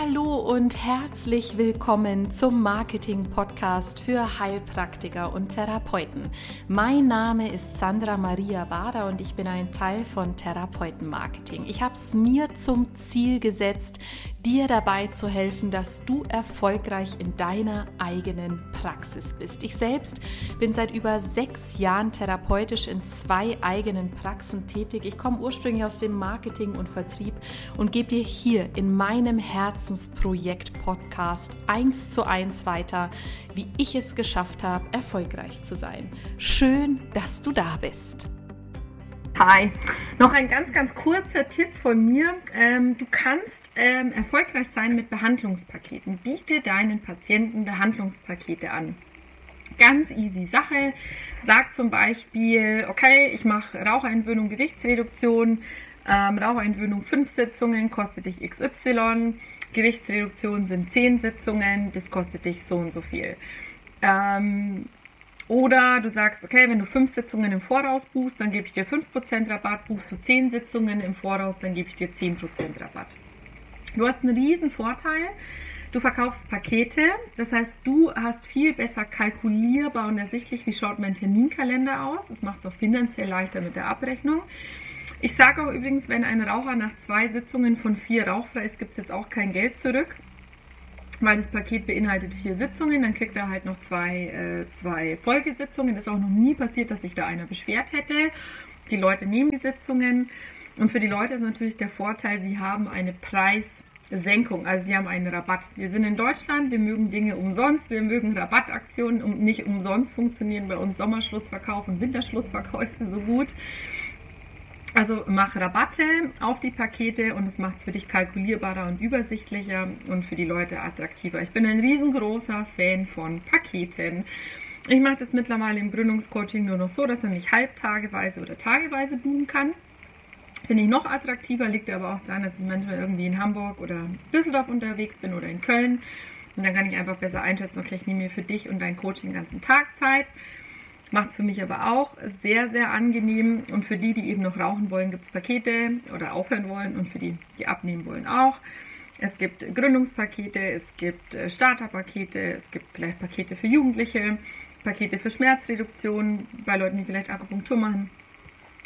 Hallo und herzlich willkommen zum Marketing-Podcast für Heilpraktiker und Therapeuten. Mein Name ist Sandra Maria Wader und ich bin ein Teil von Therapeuten-Marketing. Ich habe es mir zum Ziel gesetzt, dir dabei zu helfen, dass du erfolgreich in deiner eigenen Praxis bist. Ich selbst bin seit über sechs Jahren therapeutisch in zwei eigenen Praxen tätig. Ich komme ursprünglich aus dem Marketing und Vertrieb und gebe dir hier in meinem Herzensprojekt Podcast eins zu eins weiter, wie ich es geschafft habe, erfolgreich zu sein. Schön, dass du da bist. Hi, noch ein ganz, ganz kurzer Tipp von mir. Ähm, du kannst ähm, erfolgreich sein mit Behandlungspaketen. Biete deinen Patienten Behandlungspakete an. Ganz easy Sache. Sag zum Beispiel, okay, ich mache Raucherentwöhnung, Gewichtsreduktion. Ähm, Raucherentwöhnung 5 Sitzungen kostet dich XY. Gewichtsreduktion sind 10 Sitzungen, das kostet dich so und so viel. Ähm, oder du sagst, okay, wenn du 5 Sitzungen im Voraus buchst, dann gebe ich dir 5% Rabatt. Buchst du 10 Sitzungen im Voraus, dann gebe ich dir 10% Rabatt. Du hast einen riesen Vorteil. Du verkaufst Pakete, das heißt, du hast viel besser kalkulierbar und ersichtlich, wie schaut mein Terminkalender aus. Das macht es auch finanziell leichter mit der Abrechnung. Ich sage auch übrigens, wenn ein Raucher nach zwei Sitzungen von vier rauchfrei ist, gibt es jetzt auch kein Geld zurück, weil das Paket beinhaltet vier Sitzungen. Dann kriegt er halt noch zwei, äh, zwei Folgesitzungen. Ist auch noch nie passiert, dass sich da einer beschwert hätte. Die Leute nehmen die Sitzungen. Und für die Leute ist natürlich der Vorteil, sie haben eine Preis- Senkung, also sie haben einen Rabatt. Wir sind in Deutschland, wir mögen Dinge umsonst, wir mögen Rabattaktionen und nicht umsonst funktionieren bei uns Sommerschlussverkauf und Winterschlussverkäufe so gut. Also mach Rabatte auf die Pakete und es macht es für dich kalkulierbarer und übersichtlicher und für die Leute attraktiver. Ich bin ein riesengroßer Fan von Paketen. Ich mache das mittlerweile im Gründungscoaching nur noch so, dass man mich halbtageweise oder tageweise buchen kann. Finde ich noch attraktiver, liegt aber auch daran, dass ich manchmal irgendwie in Hamburg oder Düsseldorf unterwegs bin oder in Köln. Und dann kann ich einfach besser einschätzen, okay, ich nehme mir für dich und dein Coaching den ganzen Tag Zeit. Macht es für mich aber auch sehr, sehr angenehm. Und für die, die eben noch rauchen wollen, gibt es Pakete oder aufhören wollen. Und für die, die abnehmen wollen, auch. Es gibt Gründungspakete, es gibt äh, Starterpakete, es gibt vielleicht Pakete für Jugendliche, Pakete für Schmerzreduktion bei Leuten, die vielleicht Akupunktur machen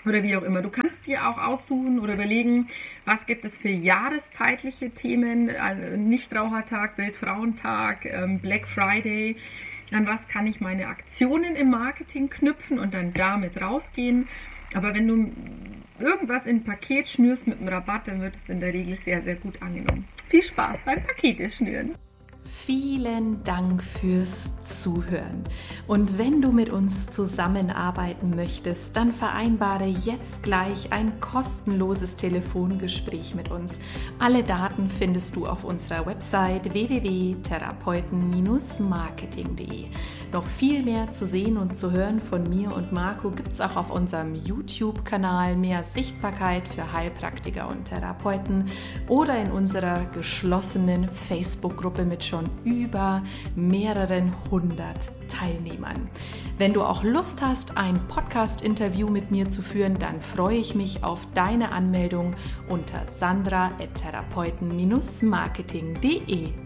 oder wie auch immer. Du kannst dir auch aussuchen oder überlegen, was gibt es für jahreszeitliche Themen, also Nichtrauchertag, Weltfrauentag, ähm, Black Friday. An was kann ich meine Aktionen im Marketing knüpfen und dann damit rausgehen. Aber wenn du irgendwas in ein Paket schnürst mit einem Rabatt, dann wird es in der Regel sehr, sehr gut angenommen. Viel Spaß beim Pakete schnüren! Vielen Dank fürs Zuhören. Und wenn du mit uns zusammenarbeiten möchtest, dann vereinbare jetzt gleich ein kostenloses Telefongespräch mit uns. Alle Daten findest du auf unserer Website www.therapeuten-marketing.de. Noch viel mehr zu sehen und zu hören von mir und Marco gibt es auch auf unserem YouTube-Kanal mehr Sichtbarkeit für Heilpraktiker und Therapeuten oder in unserer geschlossenen Facebook-Gruppe mit schon über mehreren hundert Teilnehmern. Wenn du auch Lust hast, ein Podcast-Interview mit mir zu führen, dann freue ich mich auf deine Anmeldung unter sandra.therapeuten-marketing.de.